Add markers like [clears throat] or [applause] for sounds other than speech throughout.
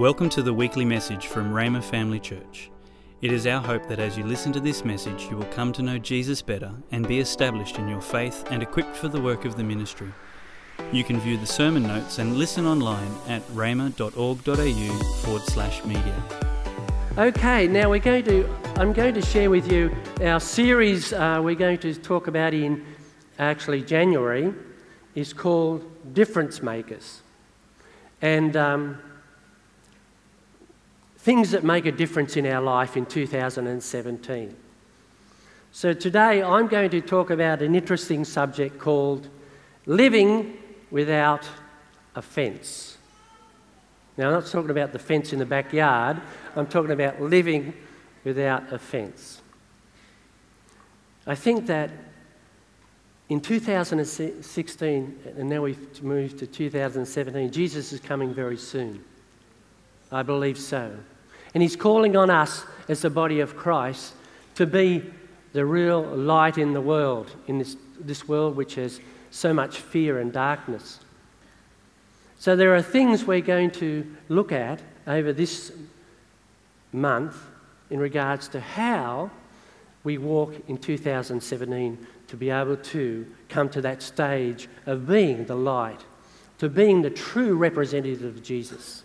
Welcome to the weekly message from Rhema Family Church. It is our hope that as you listen to this message, you will come to know Jesus better and be established in your faith and equipped for the work of the ministry. You can view the sermon notes and listen online at rhema.org.au forward slash media. Okay, now we're going to, I'm going to share with you our series uh, we're going to talk about in actually January is called Difference Makers. And um, things that make a difference in our life in 2017. So today I'm going to talk about an interesting subject called living without offence. Now, I'm not talking about the fence in the backyard, I'm talking about living without offence. I think that in 2016, and now we've moved to 2017, Jesus is coming very soon. I believe so. And He's calling on us as the body of Christ to be the real light in the world, in this, this world which has so much fear and darkness. So, there are things we're going to look at over this month in regards to how we walk in 2017 to be able to come to that stage of being the light, to being the true representative of Jesus.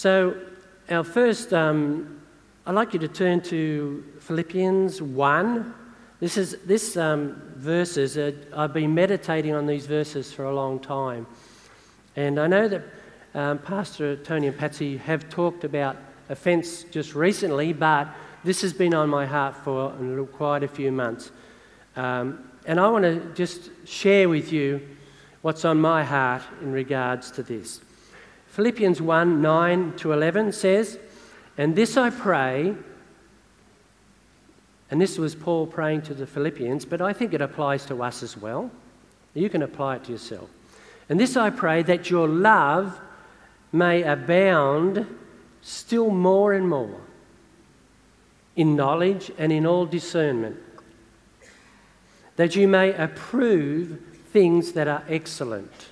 So, our first, um, I'd like you to turn to Philippians 1. This is this um, verses. Uh, I've been meditating on these verses for a long time, and I know that um, Pastor Tony and Patsy have talked about offence just recently, but this has been on my heart for quite a few months, um, and I want to just share with you what's on my heart in regards to this. Philippians 1 9 to 11 says, And this I pray, and this was Paul praying to the Philippians, but I think it applies to us as well. You can apply it to yourself. And this I pray that your love may abound still more and more in knowledge and in all discernment, that you may approve things that are excellent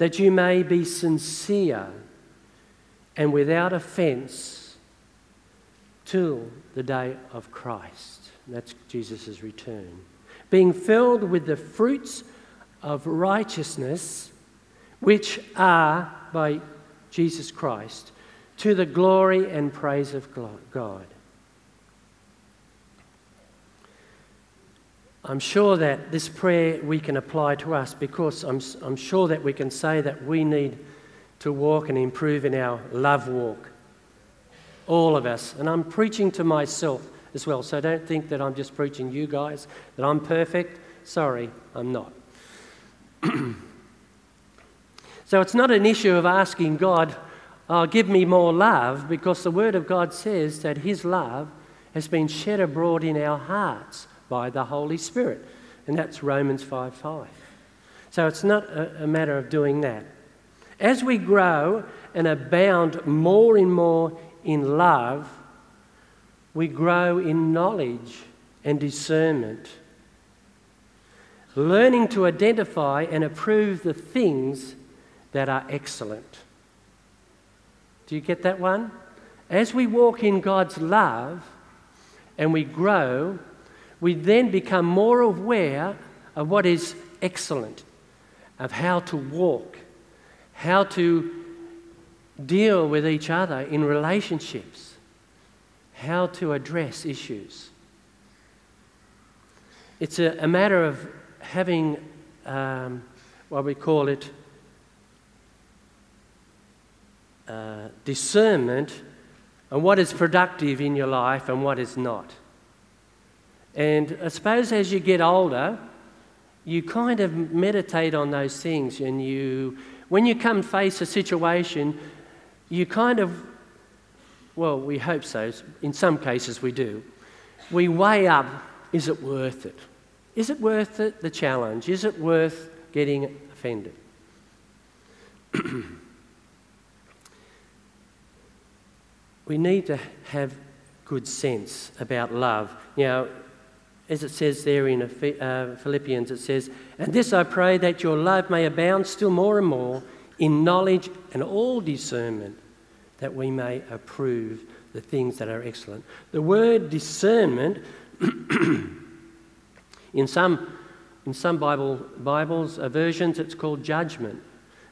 that you may be sincere and without offense till the day of Christ. That's Jesus' return. Being filled with the fruits of righteousness, which are by Jesus Christ, to the glory and praise of God. I'm sure that this prayer we can apply to us because I'm, I'm sure that we can say that we need to walk and improve in our love walk. All of us. And I'm preaching to myself as well. So don't think that I'm just preaching you guys, that I'm perfect. Sorry, I'm not. [clears throat] so it's not an issue of asking God, oh, give me more love, because the Word of God says that His love has been shed abroad in our hearts by the Holy Spirit. And that's Romans 5 5. So it's not a, a matter of doing that. As we grow and abound more and more in love, we grow in knowledge and discernment, learning to identify and approve the things that are excellent. Do you get that one? As we walk in God's love and we grow, we then become more aware of what is excellent, of how to walk, how to deal with each other in relationships, how to address issues. It's a, a matter of having um, what we call it uh, discernment on what is productive in your life and what is not. And I suppose as you get older, you kind of meditate on those things, and you, when you come face a situation, you kind of, well, we hope so. In some cases, we do. We weigh up: is it worth it? Is it worth it? The challenge? Is it worth getting offended? [clears throat] we need to have good sense about love. Know, as it says there in uh, Philippians, it says, And this I pray that your love may abound still more and more in knowledge and all discernment, that we may approve the things that are excellent. The word discernment, [clears throat] in some, in some Bible, Bibles, uh, versions, it's called judgment.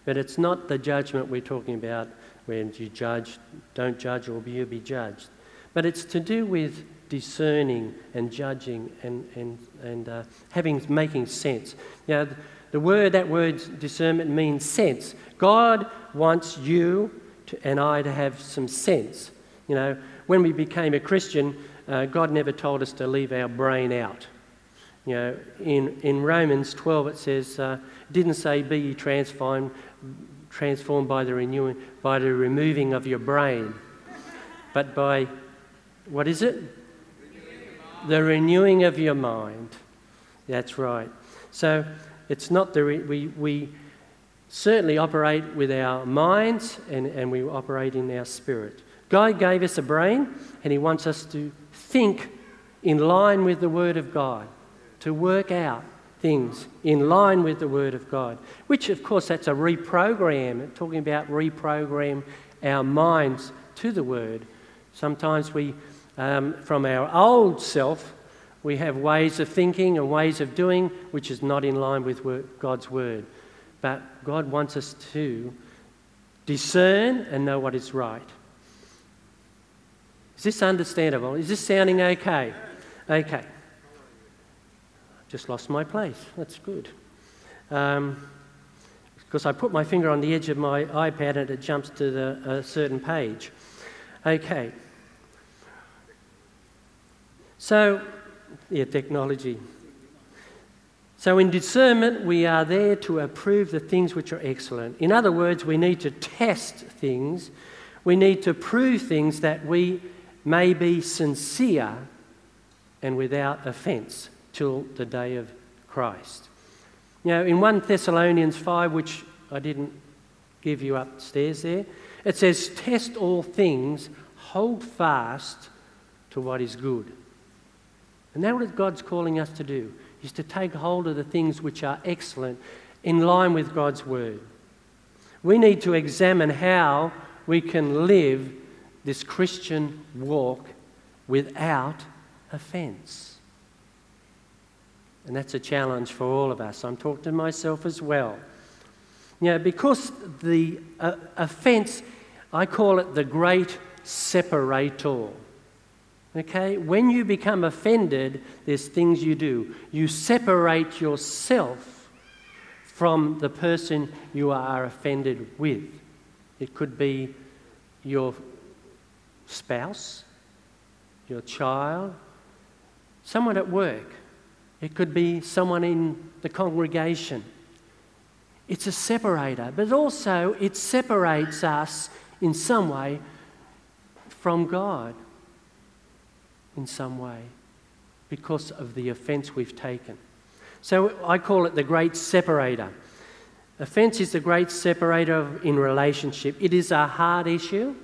But it's not the judgment we're talking about when you judge, don't judge, or you'll be judged. But it's to do with discerning and judging and, and, and uh, having, making sense. Now, the word, that word discernment means sense. God wants you to, and I to have some sense. You know, when we became a Christian, uh, God never told us to leave our brain out. You know, in, in Romans 12 it says, uh, didn't say be transformed, transformed by the renewing, by the removing of your brain, but by, what is it? The renewing of your mind. That's right. So it's not the, re- we, we certainly operate with our minds and, and we operate in our spirit. God gave us a brain and He wants us to think in line with the Word of God, to work out things in line with the Word of God, which, of course, that's a reprogram, talking about reprogram our minds to the Word. Sometimes we, um, from our old self, we have ways of thinking and ways of doing which is not in line with God's Word. But God wants us to discern and know what is right. Is this understandable? Is this sounding okay? Okay. Just lost my place. That's good. Um, because I put my finger on the edge of my iPad and it jumps to the, a certain page. Okay. So, yeah, technology. So, in discernment, we are there to approve the things which are excellent. In other words, we need to test things, we need to prove things that we may be sincere and without offence till the day of Christ. Now, in 1 Thessalonians 5, which I didn't give you upstairs there, it says, Test all things, hold fast to what is good. And that's what God's calling us to do, is to take hold of the things which are excellent in line with God's word. We need to examine how we can live this Christian walk without offense. And that's a challenge for all of us. I'm talking to myself as well. You know, because the uh, offense, I call it the great separator. Okay? When you become offended, there's things you do. You separate yourself from the person you are offended with. It could be your spouse, your child, someone at work. It could be someone in the congregation. It's a separator, but also it separates us in some way from God in some way because of the offence we've taken. So I call it the great separator. Offence is the great separator in relationship. It is a hard issue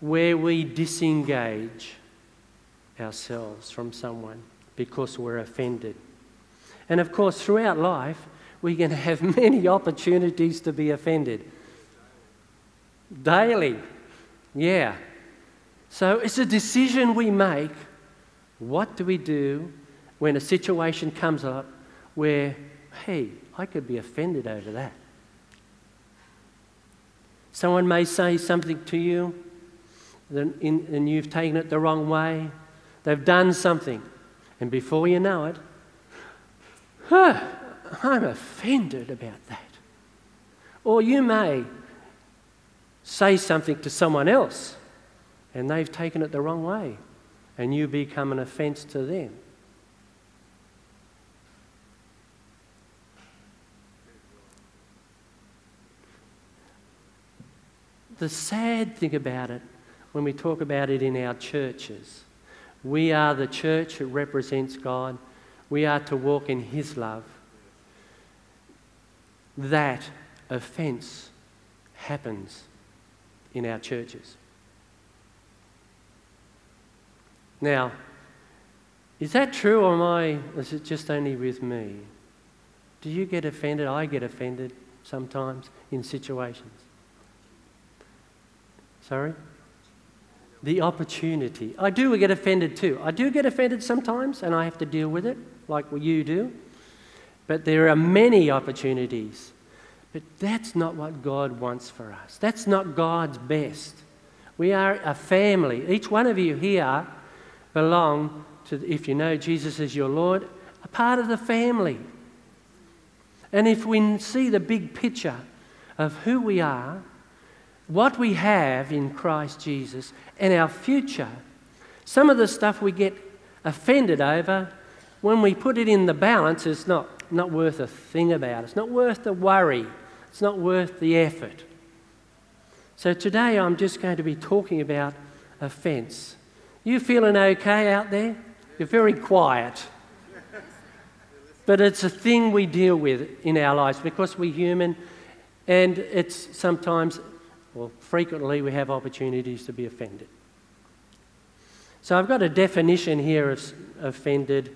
where we disengage ourselves from someone because we're offended. And of course, throughout life, we're going to have many opportunities to be offended. Daily. Yeah. So it's a decision we make. What do we do when a situation comes up where, hey, I could be offended over that? Someone may say something to you and you've taken it the wrong way. They've done something. And before you know it, huh, I'm offended about that. Or you may say something to someone else and they've taken it the wrong way, and you become an offense to them. The sad thing about it, when we talk about it in our churches, we are the church that represents God. We are to walk in His love. That offence happens in our churches. Now, is that true or am I, is it just only with me? Do you get offended? I get offended sometimes in situations. Sorry? The opportunity. I do get offended too. I do get offended sometimes, and I have to deal with it, like you do. But there are many opportunities. But that's not what God wants for us. That's not God's best. We are a family. Each one of you here belong to, if you know Jesus as your Lord, a part of the family. And if we see the big picture of who we are, what we have in Christ Jesus, and our future, some of the stuff we get offended over, when we put it in the balance, it's not, not worth a thing about. It's not worth the worry. It's not worth the effort. So today I'm just going to be talking about offence. You feeling okay out there? You're very quiet. But it's a thing we deal with in our lives because we're human and it's sometimes, well, frequently we have opportunities to be offended. So I've got a definition here of offended.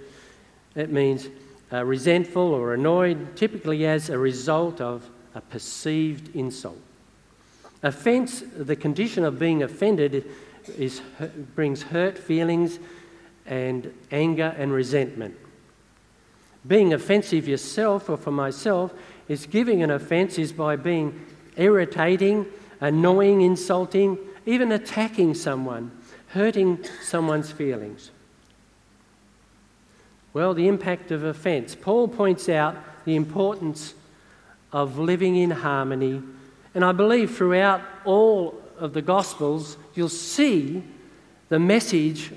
It means uh, resentful or annoyed, typically as a result of a perceived insult. Offence, the condition of being offended, is, brings hurt feelings and anger and resentment. Being offensive yourself or for myself is giving an offence is by being irritating, annoying, insulting, even attacking someone, hurting someone's feelings. Well, the impact of offence. Paul points out the importance of living in harmony. And I believe throughout all of the Gospels, you'll see the message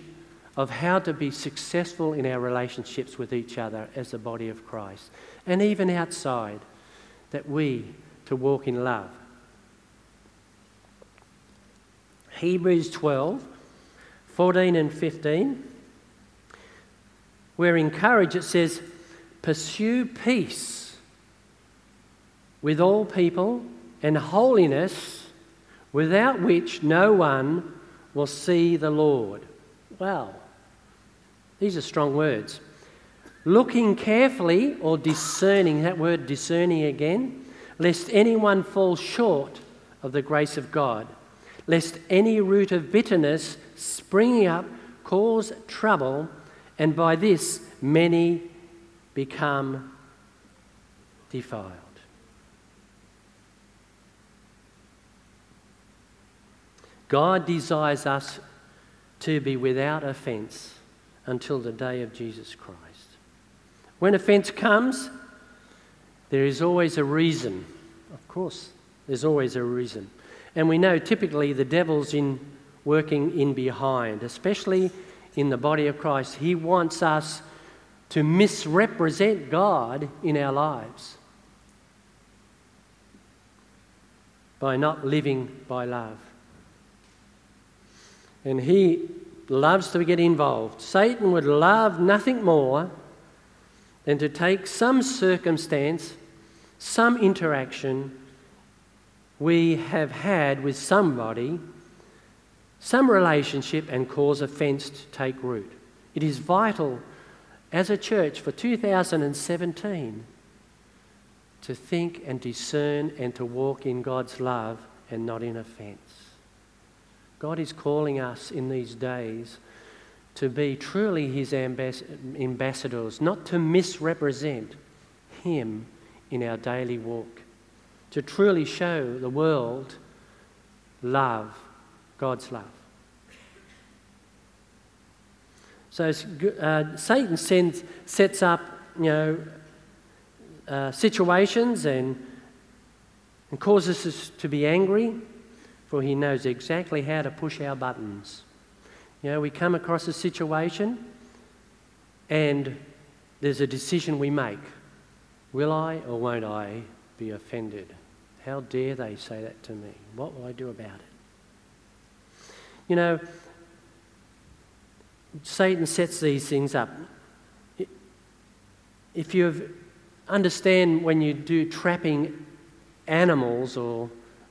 of how to be successful in our relationships with each other as the body of Christ, and even outside, that we to walk in love. Hebrews 12, 14 and 15, we're encouraged, it says, Pursue peace with all people and holiness, without which no one will see the Lord. Well, these are strong words. Looking carefully or discerning, that word discerning again, lest anyone fall short of the grace of God, lest any root of bitterness springing up cause trouble, and by this many become defiled. God desires us to be without offence until the day of Jesus Christ. When offence comes, there is always a reason. Of course, there's always a reason. And we know typically the devil's in working in behind, especially in the body of Christ. He wants us to misrepresent God in our lives by not living by love. And he loves to get involved. Satan would love nothing more than to take some circumstance, some interaction we have had with somebody, some relationship, and cause offence to take root. It is vital as a church for 2017 to think and discern and to walk in God's love and not in offence. God is calling us in these days to be truly His ambassadors, not to misrepresent Him in our daily walk, to truly show the world love, God's love. So uh, Satan sends, sets up, you know, uh, situations and, and causes us to be angry for he knows exactly how to push our buttons. You know, we come across a situation and there's a decision we make. Will I or won't I be offended? How dare they say that to me? What will I do about it? You know, Satan sets these things up. If you understand when you do trapping animals or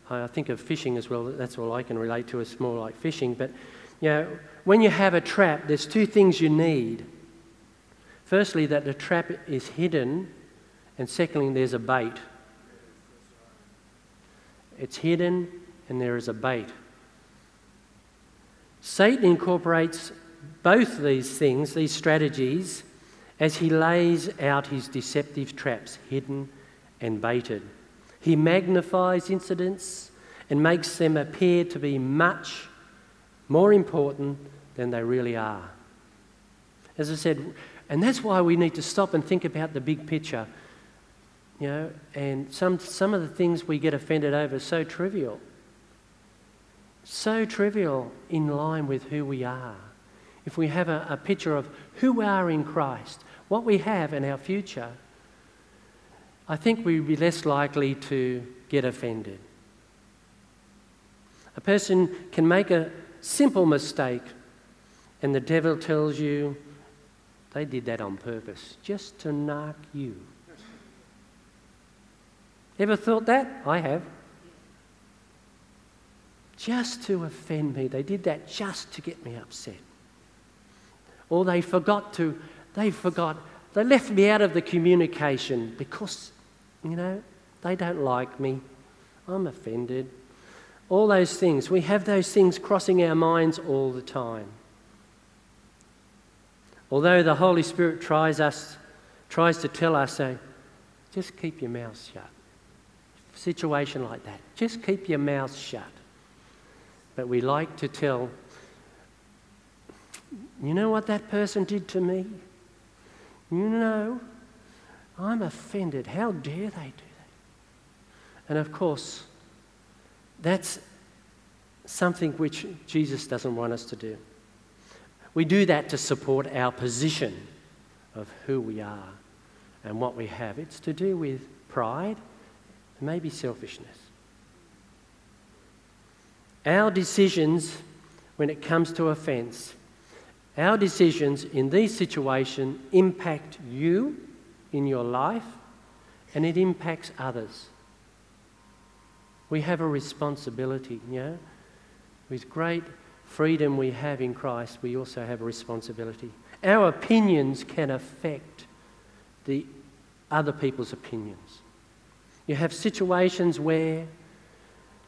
I think of fishing as well. That's all I can relate to. It's more like fishing. But you know, when you have a trap, there's two things you need. Firstly, that the trap is hidden, and secondly, there's a bait. it's hidden, and there is a bait. Satan incorporates both these things, these strategies, as he lays out his deceptive traps, hidden and baited. He magnifies incidents and makes them appear to be much more important than they really are. As I said, and that's why we need to stop and think about the big picture. You know, and some, some of the things we get offended over are so trivial. So trivial in line with who we are. If we have a, a picture of who we are in Christ, what we have in our future, I think we'd be less likely to get offended. A person can make a simple mistake, and the devil tells you they did that on purpose, just to knock you. Ever thought that? I have. Just to offend me. They did that just to get me upset. Or they forgot to, they forgot, they left me out of the communication because, you know, they don't like me. I'm offended. All those things. We have those things crossing our minds all the time. Although the Holy Spirit tries us, tries to tell us, say, just keep your mouth shut. Situation like that, just keep your mouth shut. But we like to tell, you know what that person did to me? You know, I'm offended. How dare they do that? And of course, that's something which Jesus doesn't want us to do. We do that to support our position of who we are and what we have. It's to do with pride maybe selfishness. Our decisions when it comes to offence, our decisions in these situations impact you in your life and it impacts others. We have a responsibility, know, with great freedom we have in Christ, we also have a responsibility. Our opinions can affect the other people's opinions. You have situations where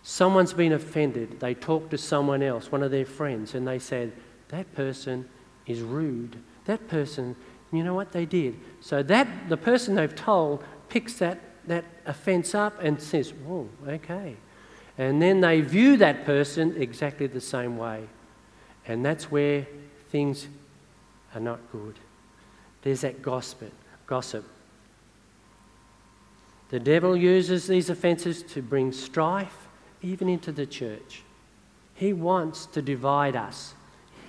someone's been offended, they talk to someone else, one of their friends, and they said, That person is rude. That person, you know what they did? So that the person they've told picks that, that offence up and says, Whoa, okay. And then they view that person exactly the same way. And that's where things are not good. There's that gossip. gossip. The devil uses these offences to bring strife even into the church. He wants to divide us.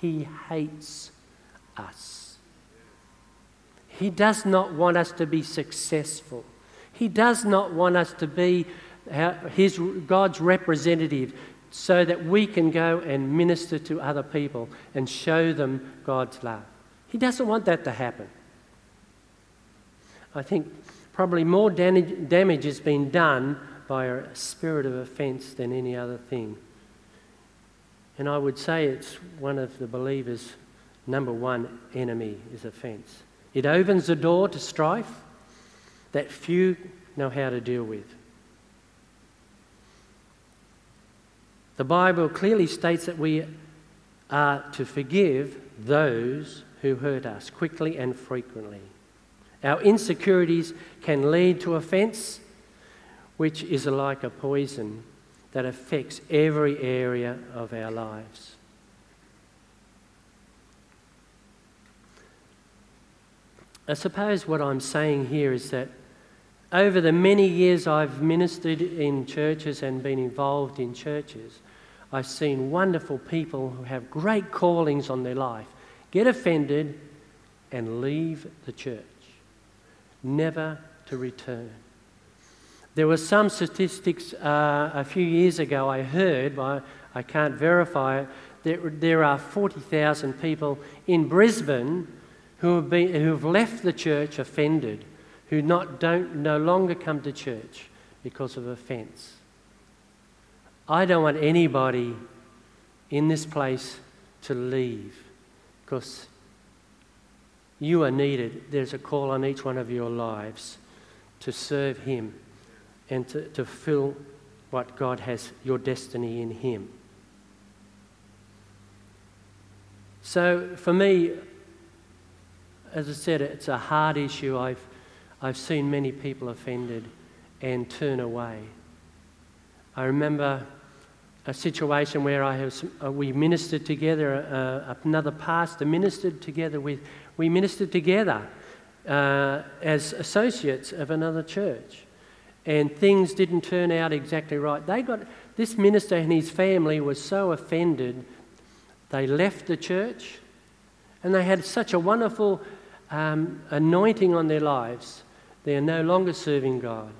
He hates us. He does not want us to be successful. He does not want us to be uh, his, God's representative so that we can go and minister to other people and show them God's love. He doesn't want that to happen. I think probably more damage has been done by a spirit of offence than any other thing. And I would say it's one of the believer's number one enemy is offence. It opens the door to strife that few know how to deal with. The Bible clearly states that we are to forgive those who hurt us quickly and frequently. Our insecurities can lead to offence, which is like a poison that affects every area of our lives. I suppose what I'm saying here is that over the many years I've ministered in churches and been involved in churches, I've seen wonderful people who have great callings on their life get offended and leave the church, never to return. There were some statistics uh, a few years ago I heard, but I can't verify it. that there are 40,000 people in Brisbane who have, been, who have left the church offended, who not, don't, no longer come to church because of offence. I don't want anybody in this place to leave because you are needed. There's a call on each one of your lives to serve Him and to, to fill what God has, your destiny in Him. So for me, as I said, it's a hard issue. I've, I've seen many people offended and turn away. I remember a situation where I have, uh, we ministered together, uh, another pastor ministered together with, we ministered together uh, as associates of another church. And things didn't turn out exactly right. They got, this minister and his family was so offended, they left the church and they had such a wonderful um, anointing on their lives. They are no longer serving God.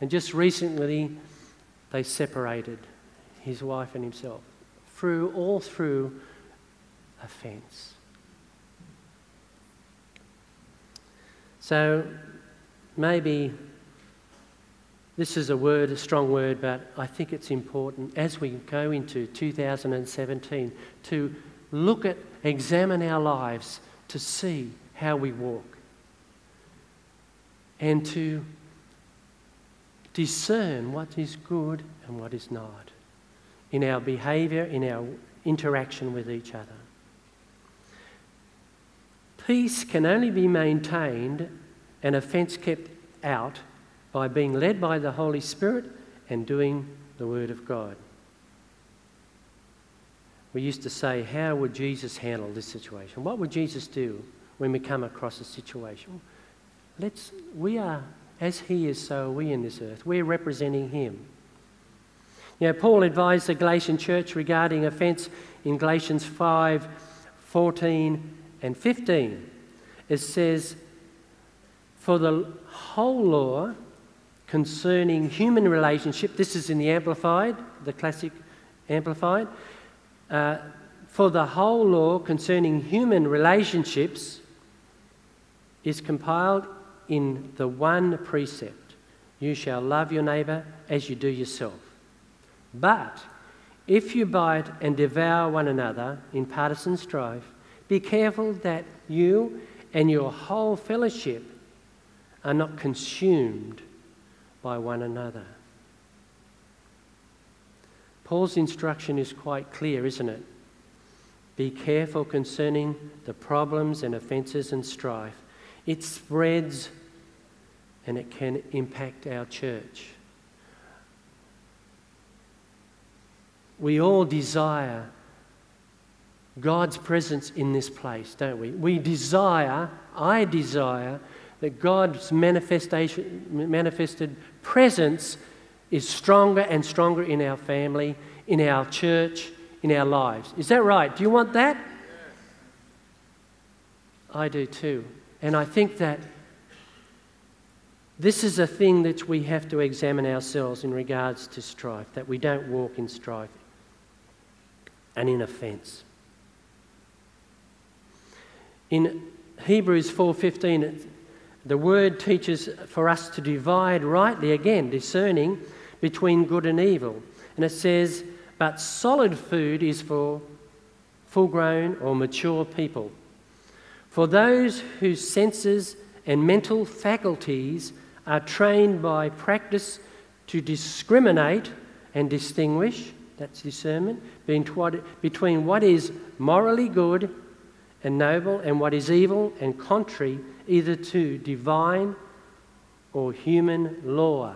And just recently, they separated, his wife and himself, through all through offence. So maybe this is a word, a strong word, but I think it's important as we go into 2017 to look at, examine our lives to see how we walk and to discern what is good and what is not in our behaviour, in our interaction with each other. Peace can only be maintained and offence kept out by being led by the Holy Spirit and doing the Word of God. We used to say, How would Jesus handle this situation? What would Jesus do when we come across a situation? Let's, we are as he is, so are we in this earth. We're representing him. You know, Paul advised the Galatian church regarding offence in Galatians 5 14 and 15. It says, For the whole law concerning human relationship, this is in the Amplified, the classic Amplified, uh, for the whole law concerning human relationships is compiled in the one precept you shall love your neighbour as you do yourself. But if you bite and devour one another in partisan strife, be careful that you and your whole fellowship are not consumed by one another. Paul's instruction is quite clear, isn't it? Be careful concerning the problems and offences and strife it spreads and it can impact our church. We all desire God's presence in this place, don't we? We desire, I desire, that God's manifestation, manifested presence is stronger and stronger in our family, in our church, in our lives. Is that right? Do you want that? I do too. And I think that this is a thing that we have to examine ourselves in regards to strife, that we don't walk in strife and in offence. In Hebrews 4:15 the word teaches for us to divide rightly again discerning between good and evil. And it says, "But solid food is for full-grown or mature people." For those whose senses and mental faculties are trained by practice to discriminate and distinguish, that's discernment, between what is morally good and noble and what is evil and contrary either to divine or human law.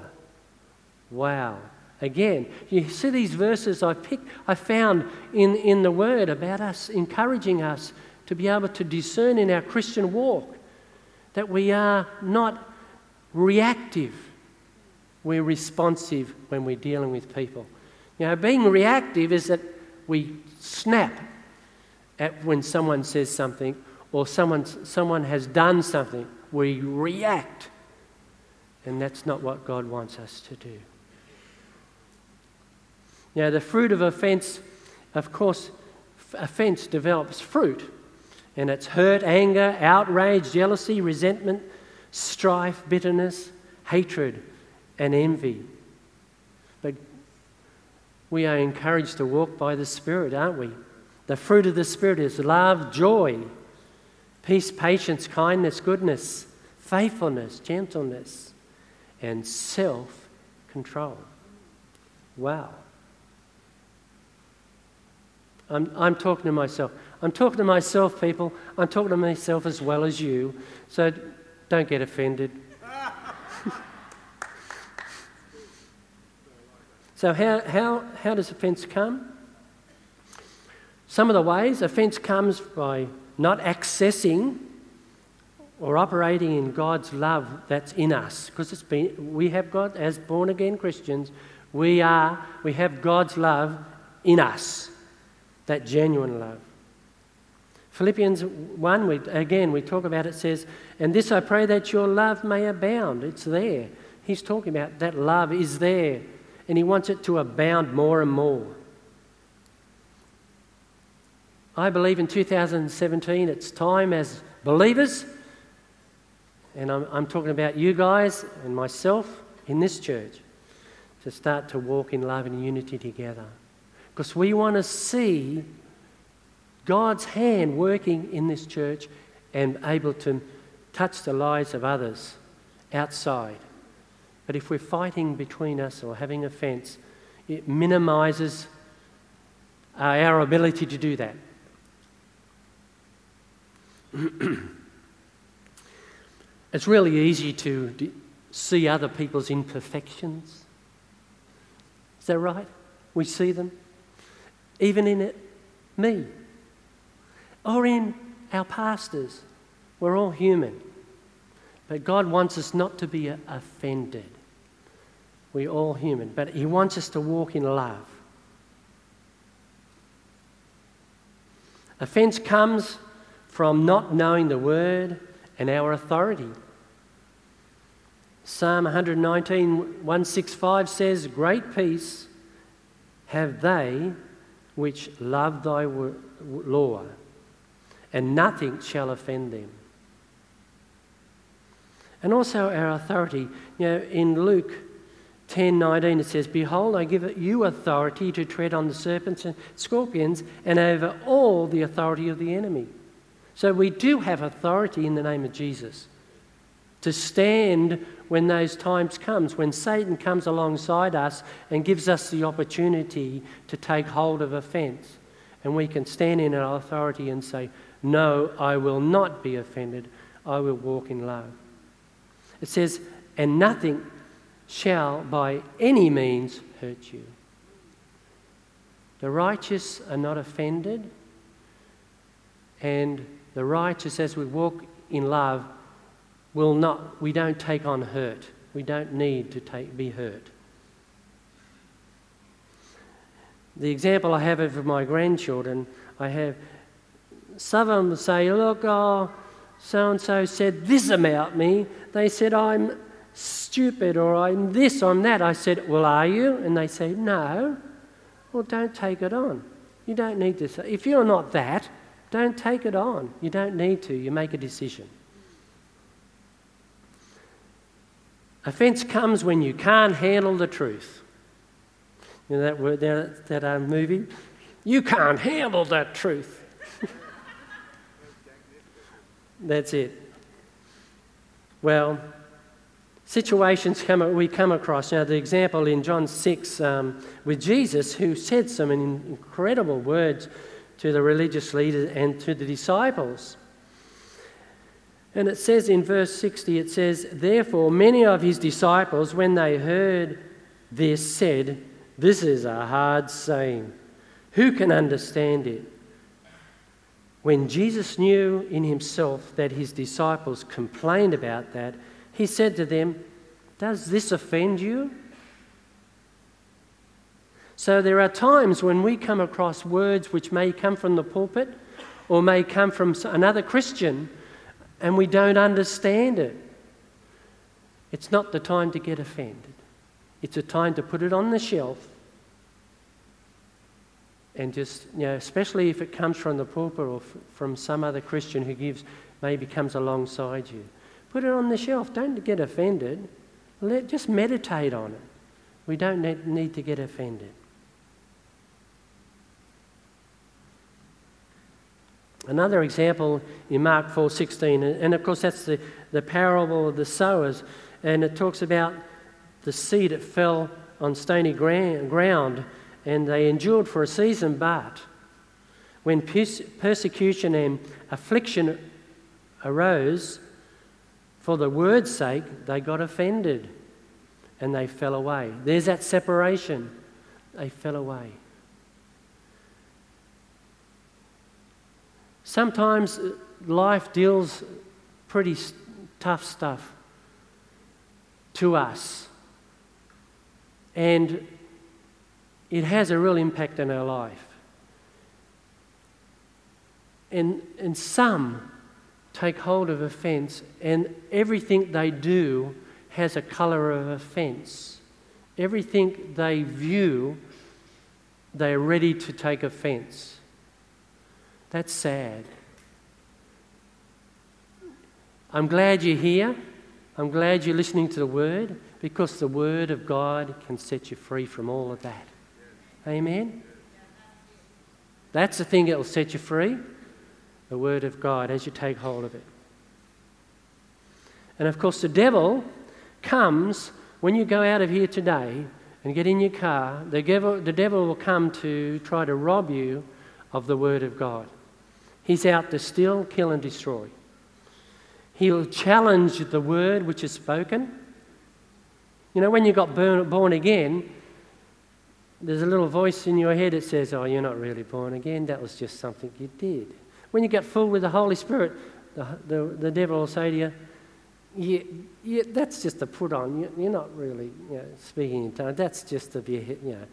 Wow. Again, you see these verses I picked, I found in, in the Word about us, encouraging us to be able to discern in our Christian walk that we are not reactive, we're responsive when we're dealing with people. You know, being reactive is that we snap at when someone says something or someone, someone has done something. We react. And that's not what God wants us to do. Now, the fruit of offence, of course, offence develops fruit. And it's hurt, anger, outrage, jealousy, resentment, strife, bitterness, hatred, and envy. But we are encouraged to walk by the Spirit, aren't we? The fruit of the Spirit is love, joy, peace, patience, kindness, goodness, faithfulness, gentleness, and self control. Wow. I'm, I'm talking to myself. I'm talking to myself, people. I'm talking to myself as well as you. So don't get offended. [laughs] so, how, how, how does offence come? Some of the ways offence comes by not accessing or operating in God's love that's in us. Because it's been, we have God, as born again Christians, we are, we have God's love in us, that genuine love. Philippians 1, we, again, we talk about it, says, And this I pray that your love may abound. It's there. He's talking about that love is there, and he wants it to abound more and more. I believe in 2017 it's time as believers and I'm, I'm talking about you guys and myself in this church, to start to walk in love and unity together. Because we want to see God's hand working in this church and able to touch the lives of others outside. But if we're fighting between us or having offence, it minimises our ability to do that. [clears throat] It's really easy to see other people's imperfections. Is that right? We see them. Even in it, me. Or in our pastors. We're all human. But God wants us not to be offended. We're all human. But He wants us to walk in love. Offence comes from not knowing the word and our authority. Psalm 119, 165 says, Great peace have they which love thy law, and nothing shall offend them. And also our authority. You know, in Luke 10 19, it says, Behold, I give you authority to tread on the serpents and scorpions and over all the authority of the enemy. So we do have authority in the name of Jesus to stand when those times comes when satan comes alongside us and gives us the opportunity to take hold of offense. And we can stand in our authority and say no i will not be offended. I will walk in love. It says and nothing shall by any means hurt you. The righteous are not offended and the righteous as we walk in love will not, we don't take on hurt. We don't need to take, be hurt. The example I have of my grandchildren, I have some of them say, Look, oh, so and so said this about me. They said, I'm stupid or I'm this, I'm that. I said, Well, are you? And they say, No. Well, don't take it on. You don't need to say, if you're not that, don't take it on. You don't need to. You make a decision. Offence comes when you can't handle the truth. You know that word, that, that uh, movie? You can't handle that truth. [laughs] That's it. Well, situations come, we come across. Now, the example in John 6 um, with Jesus, who said some incredible words to the religious leaders and to the disciples. And it says in verse 60, it says, Therefore, many of his disciples, when they heard this, said, This is a hard saying. Who can understand it? When Jesus knew in himself that his disciples complained about that, he said to them, Does this offend you? So there are times when we come across words which may come from the pulpit or may come from another Christian and we don't understand it. It's not the time to get offended. It's a time to put it on the shelf and just, you know, especially if it comes from the pulpit or f- from some other Christian who gives, maybe comes alongside you. Put it on the shelf. Don't get offended. Let, just meditate on it. We don't need to get offended. Another example in Mark 4:16, and of course that's the, the parable of the sowers, and it talks about the seed that fell on stony ground and they endured for a season, but when persecution and affliction arose, for the word's sake, they got offended and they fell away. There's that separation. They fell away. Sometimes uh, life deals pretty tough stuff to us. And it has a real impact on our life. And, and some take hold of offence, and everything they do has a colour of offence. Everything they view, they're ready to take offence. That's sad. I'm glad you're here. I'm glad you're listening to the Word because the Word of God can set you free from all of that. Amen? That's the thing that will set you free the Word of God as you take hold of it. And of course, the devil comes when you go out of here today and get in your car, the devil, the devil will come to try to rob you of the Word of God. He's out to steal, kill, and destroy. He'll challenge the word which is spoken. You know, when you got born again, there's a little voice in your head that says, Oh, you're not really born again. That was just something you did. When you get filled with the Holy Spirit, the, the, the devil will say to you, yeah, yeah, that's just a put on. You're not really you know, speaking in tongues. That's just a you know,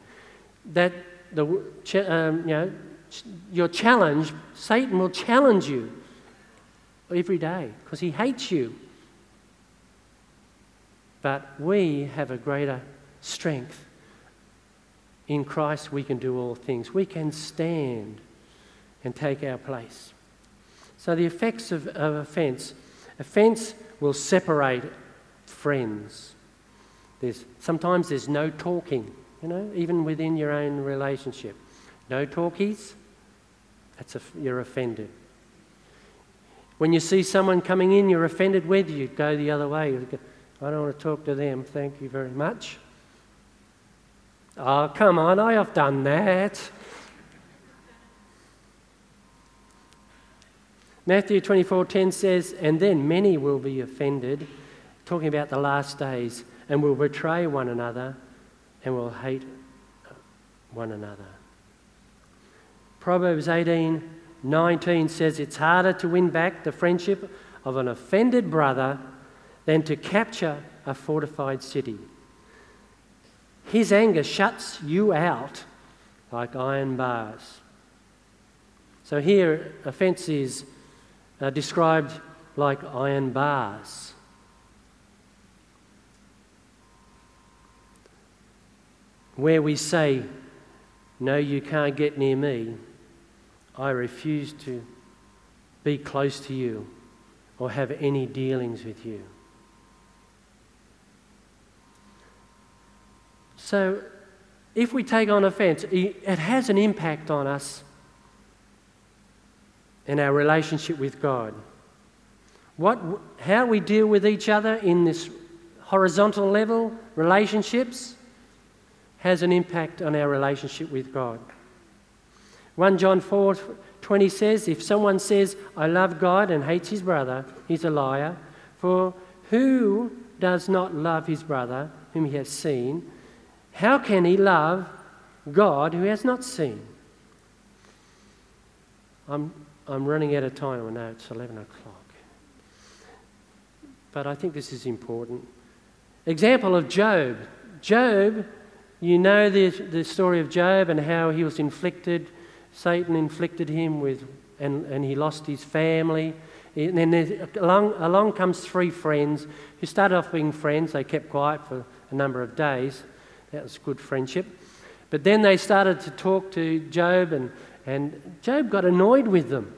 that the um, you know, your challenge. Satan will challenge you every day because he hates you. But we have a greater strength. In Christ, we can do all things. We can stand and take our place. So, the effects of, of offence offence will separate friends. There's, sometimes there's no talking, you know, even within your own relationship. No talkies, that's a, you're offended. When you see someone coming in you're offended with, you go the other way. Go, I don't want to talk to them, thank you very much. Oh, come on, I have done that. Matthew 24:10 says, "And then many will be offended, talking about the last days, and will betray one another and will hate one another." Proverbs 18 19 says it's harder to win back the friendship of an offended brother than to capture a fortified city. His anger shuts you out like iron bars. So here, offence is uh, described like iron bars. Where we say, No, you can't get near me I refuse to be close to you or have any dealings with you. So, if we take on offense, it has an impact on us and our relationship with God. What, how we deal with each other in this horizontal level, relationships, has an impact on our relationship with God. 1 John 4 20 says, If someone says, I love God and hates his brother, he's a liar. For who does not love his brother whom he has seen? How can he love God who has not seen? I'm, I'm running out of time. I know it's 11 o'clock. But I think this is important. Example of Job. Job, you know the, the story of Job and how he was inflicted Satan inflicted him with, and, and he lost his family. And then along, along comes three friends who started off being friends. They kept quiet for a number of days. That was good friendship. But then they started to talk to Job, and, and Job got annoyed with them.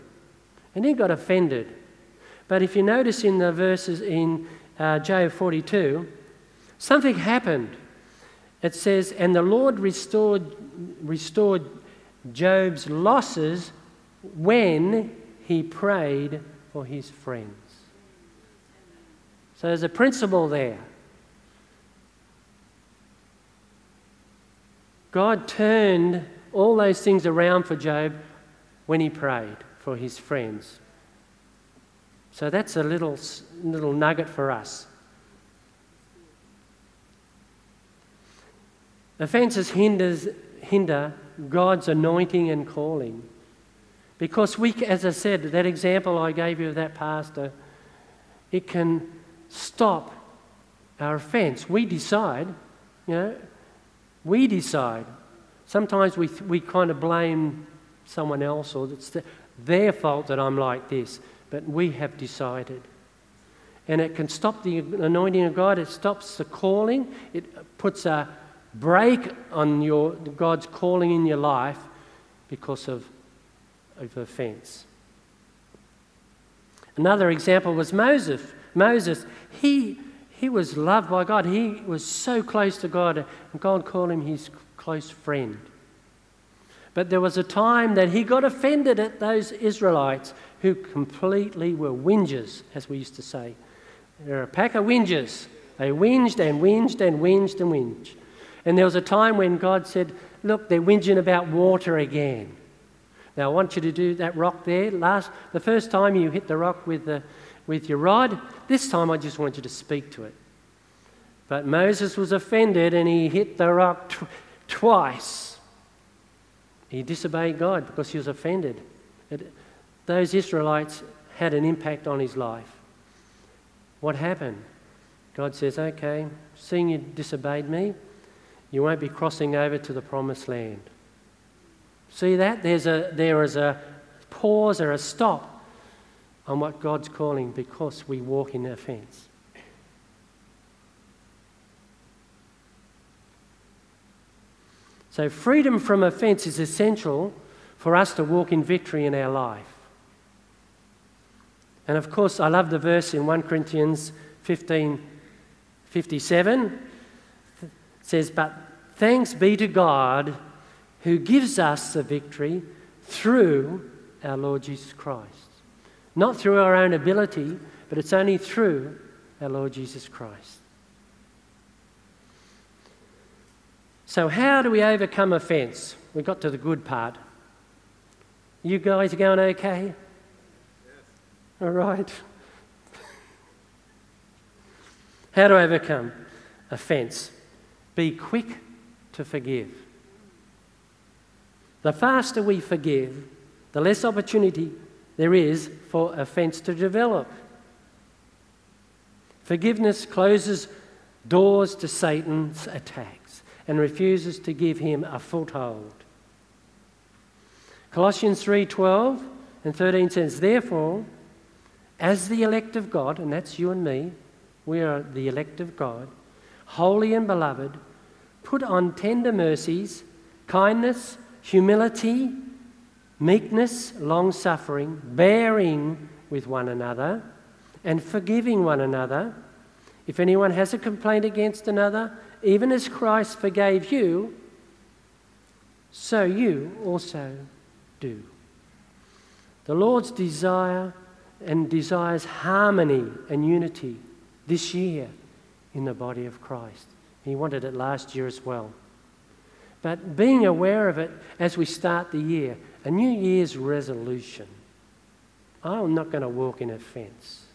And he got offended. But if you notice in the verses in uh, Job 42, something happened. It says, And the Lord restored, restored Job's losses when he prayed for his friends. So there's a principle there. God turned all those things around for Job when he prayed for his friends. So that's a little, little nugget for us. Offences hinder God's anointing and calling. Because we, as I said, that example I gave you of that pastor, it can stop our offence. We decide, you know, we decide. Sometimes we, we kind of blame someone else or it's the, their fault that I'm like this, but we have decided. And it can stop the anointing of God, it stops the calling, it puts a brake on your, God's calling in your life because of, of offense. Another example was Moses. Moses, he, he was loved by God. He was so close to God, and God called him his close friend. But there was a time that he got offended at those Israelites who completely were whingers, as we used to say. They're a pack of whingers. They whinged and whinged and whinged and whinged. And there was a time when God said, Look, they're whinging about water again. Now, I want you to do that rock there. Last, the first time you hit the rock with, the, with your rod, this time I just want you to speak to it. But Moses was offended and he hit the rock tw- twice. He disobeyed God because he was offended. It, those Israelites had an impact on his life. What happened? God says, Okay, seeing you disobeyed me, you won't be crossing over to the promised land. See that? There's a, there is a pause or a stop on what God's calling because we walk in offense. So, freedom from offense is essential for us to walk in victory in our life. And of course, I love the verse in 1 Corinthians 15 57 says, But thanks be to God who gives us the victory through our Lord Jesus Christ. Not through our own ability, but it's only through our Lord Jesus Christ. So, how do we overcome offence? We got to the good part. You guys are going okay? Yes. All right. How to overcome offence? Be quick to forgive. The faster we forgive, the less opportunity there is for offence to develop. Forgiveness closes doors to Satan's attacks and refuses to give him a foothold. Colossians 3:12 and 13 says, "Therefore, as the elect of God, and that's you and me, we are the elect of God, holy and beloved, put on tender mercies, kindness, humility, meekness, long suffering, bearing with one another, and forgiving one another. If anyone has a complaint against another, even as Christ forgave you, so you also do. The Lord's desire and desires harmony and unity this year in the body of Christ. He wanted it last year as well. But being aware of it as we start the year, a New Year's resolution. I'm not going to walk in offence.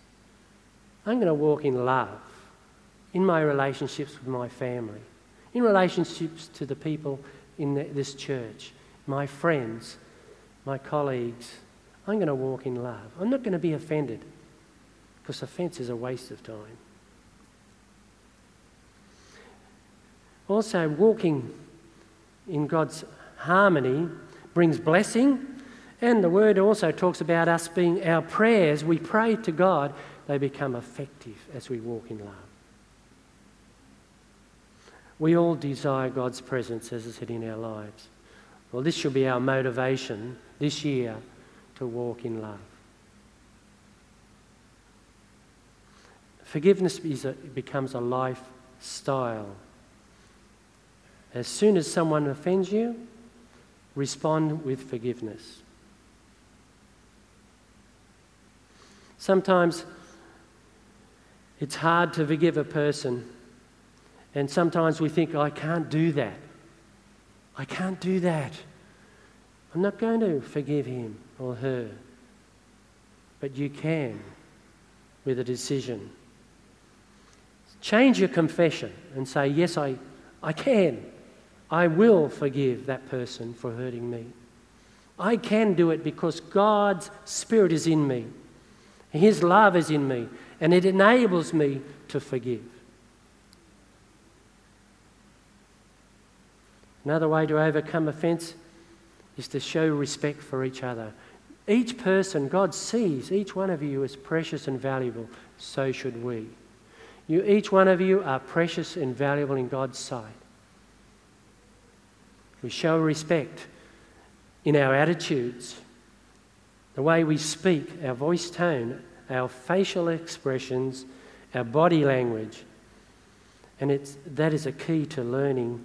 I'm going to walk in love in my relationships with my family, in relationships to the people in this church, my friends, my colleagues. I'm going to walk in love. I'm not going to be offended because offence is a waste of time. Also, walking in God's harmony brings blessing. And the word also talks about us being our prayers. We pray to God, they become effective as we walk in love. We all desire God's presence, as I said, in our lives. Well, this should be our motivation this year to walk in love. Forgiveness becomes a lifestyle. As soon as someone offends you, respond with forgiveness. Sometimes it's hard to forgive a person, and sometimes we think, I can't do that. I can't do that. I'm not going to forgive him or her. But you can with a decision. Change your confession and say, Yes, I, I can. I will forgive that person for hurting me. I can do it because God's Spirit is in me, His love is in me, and it enables me to forgive. Another way to overcome offence is to show respect for each other. Each person, God sees each one of you as precious and valuable. So should we. You, each one of you are precious and valuable in God's sight. We show respect in our attitudes, the way we speak, our voice tone, our facial expressions, our body language. And it's, that is a key to learning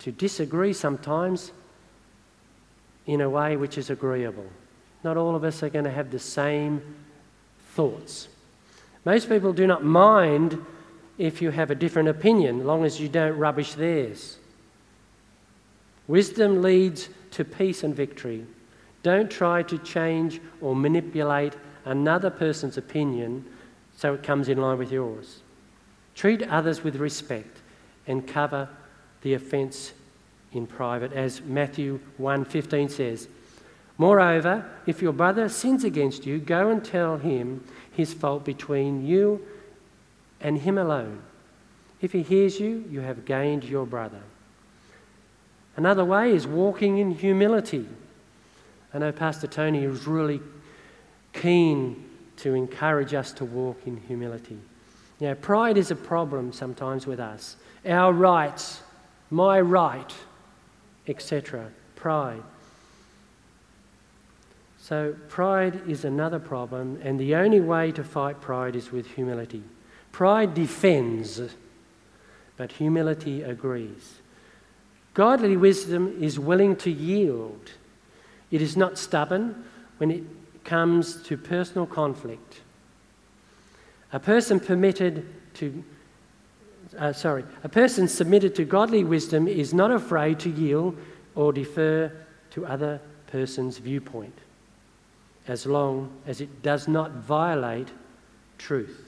to disagree sometimes in a way which is agreeable. Not all of us are going to have the same thoughts. Most people do not mind if you have a different opinion, as long as you don't rubbish theirs. Wisdom leads to peace and victory. Don't try to change or manipulate another person's opinion so it comes in line with yours. Treat others with respect and cover the offence in private, as Matthew 1:15 says. Moreover, if your brother sins against you, go and tell him his fault between you and him alone. If he hears you, you have gained your brother. Another way is walking in humility. I know Pastor Tony is really keen to encourage us to walk in humility. You know, pride is a problem sometimes with us. Our rights, my right, etc. Pride. So, pride is another problem, and the only way to fight pride is with humility. Pride defends, but humility agrees. Godly wisdom is willing to yield, it is not stubborn when it comes to personal conflict. A person permitted to uh, sorry, a person submitted to godly wisdom is not afraid to yield or defer to other person's viewpoint as long as it does not violate truth.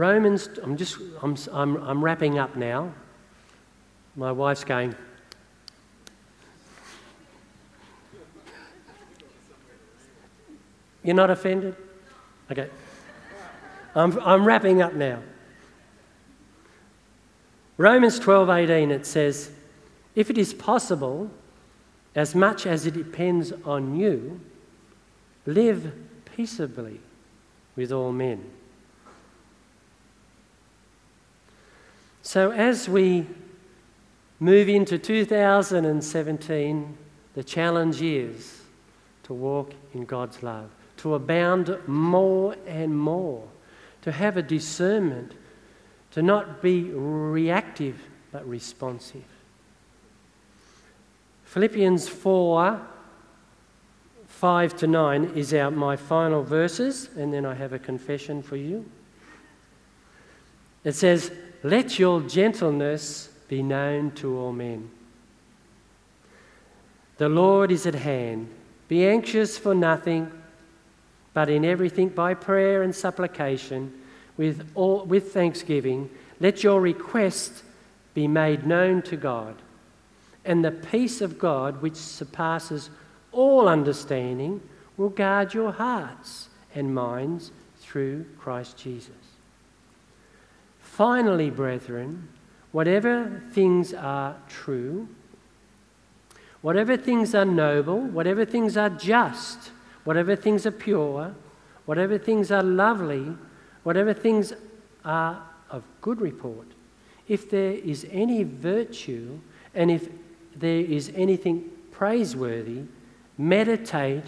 Romans, I'm just, I'm, I'm, I'm wrapping up now. My wife's going, You're not offended? Okay. I'm, I'm wrapping up now. Romans 12:18 it says, "If it is possible, as much as it depends on you, live peaceably with all men." So as we move into 2017, the challenge is to walk in God's love to abound more and more, to have a discernment, to not be reactive but responsive. Philippians 4 5 to 9 is our, my final verses, and then I have a confession for you. It says, Let your gentleness be known to all men. The Lord is at hand. Be anxious for nothing but in everything by prayer and supplication with, all, with thanksgiving, let your requests be made known to God. And the peace of God, which surpasses all understanding, will guard your hearts and minds through Christ Jesus. Finally, brethren, whatever things are true, whatever things are noble, whatever things are just, whatever things are pure, whatever things are lovely, whatever things are of good report, if there is any virtue and if there is anything praiseworthy, meditate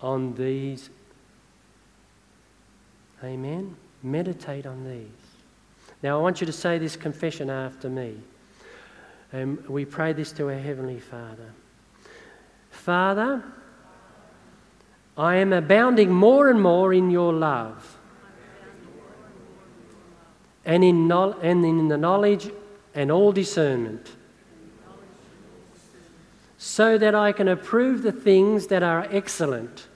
on these. Amen. Meditate on these. Now, I want you to say this confession after me. And um, we pray this to our Heavenly Father. Father, I am abounding more and more in your love. and in, no- and in the knowledge and all discernment, so that I can approve the things that are excellent,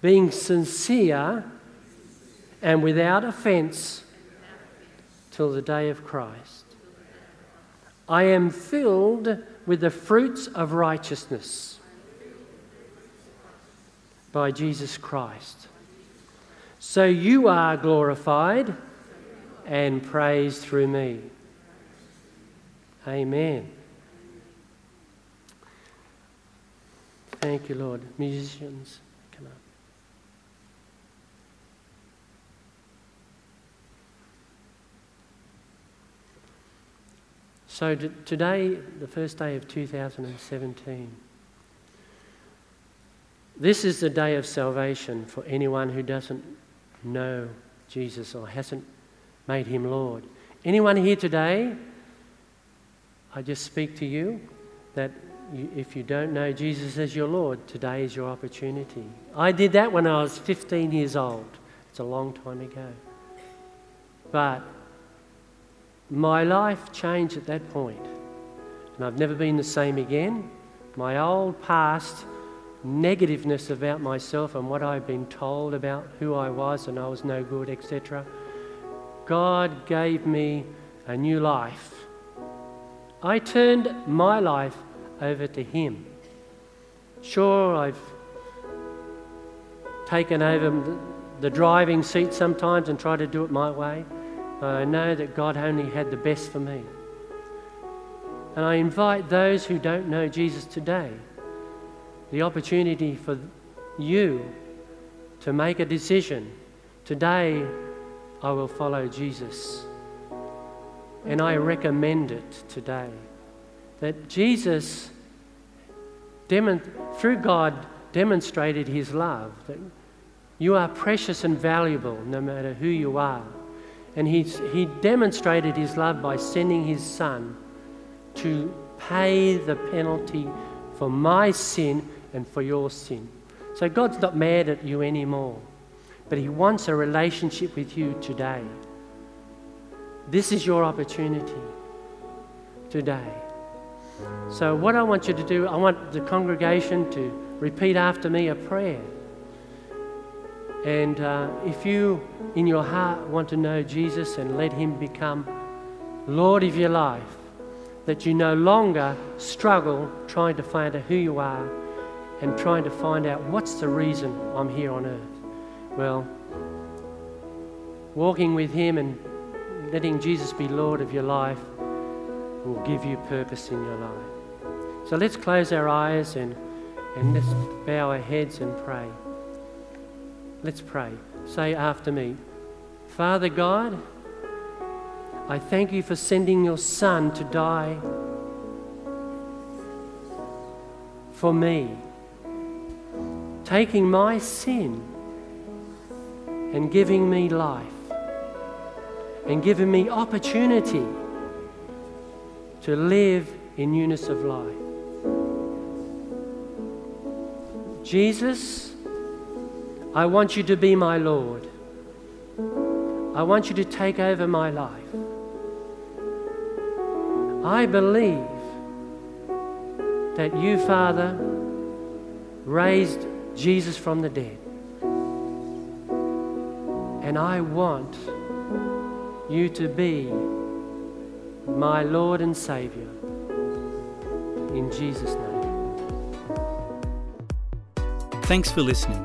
being sincere and without offence till the day of Christ. I am filled with the fruits of righteousness by Jesus Christ. So you are glorified and praised through me. Amen. Thank you, Lord. Musicians, come on. So t- today, the first day of 2017, this is the day of salvation for anyone who doesn't know Jesus or hasn't made him Lord. Anyone here today, I just speak to you that if you don't know Jesus as your Lord, today is your opportunity. I did that when I was 15 years old. It's a long time ago. But my life changed at that point, and I've never been the same again. My old past negativeness about myself and what I'd been told about who I was and I was no good, etc. God gave me a new life. I turned my life over to Him. Sure, I've taken over the driving seat sometimes and tried to do it my way, I know that God only had the best for me. And I invite those who don't know Jesus today the opportunity for you to make a decision. Today, I will follow Jesus. And I recommend it today. That Jesus, through God, demonstrated his love. That you are precious and valuable no matter who you are. And he's, he demonstrated his love by sending his son to pay the penalty for my sin and for your sin. So God's not mad at you anymore, but He wants a relationship with you today. This is your opportunity today. So, what I want you to do, I want the congregation to repeat after me a prayer. And uh, if you, in your heart, want to know Jesus and let Him become Lord of your life, that you no longer struggle trying to find out who you are and trying to find out what's the reason I'm here on earth. Well, walking with Him and letting Jesus be Lord of your life will give you purpose in your life. So let's close our eyes and, and let's bow our heads and pray. Let's pray. Say after me Father God, I thank you for sending your Son to die for me, taking my sin and giving me life and giving me opportunity to live in newness of life. Jesus, I want you to be my Lord. I want you to take over my life. I believe that you, Father, raised Jesus from the dead. And I want you to be my Lord and Savior. In Jesus' name. Thanks for listening.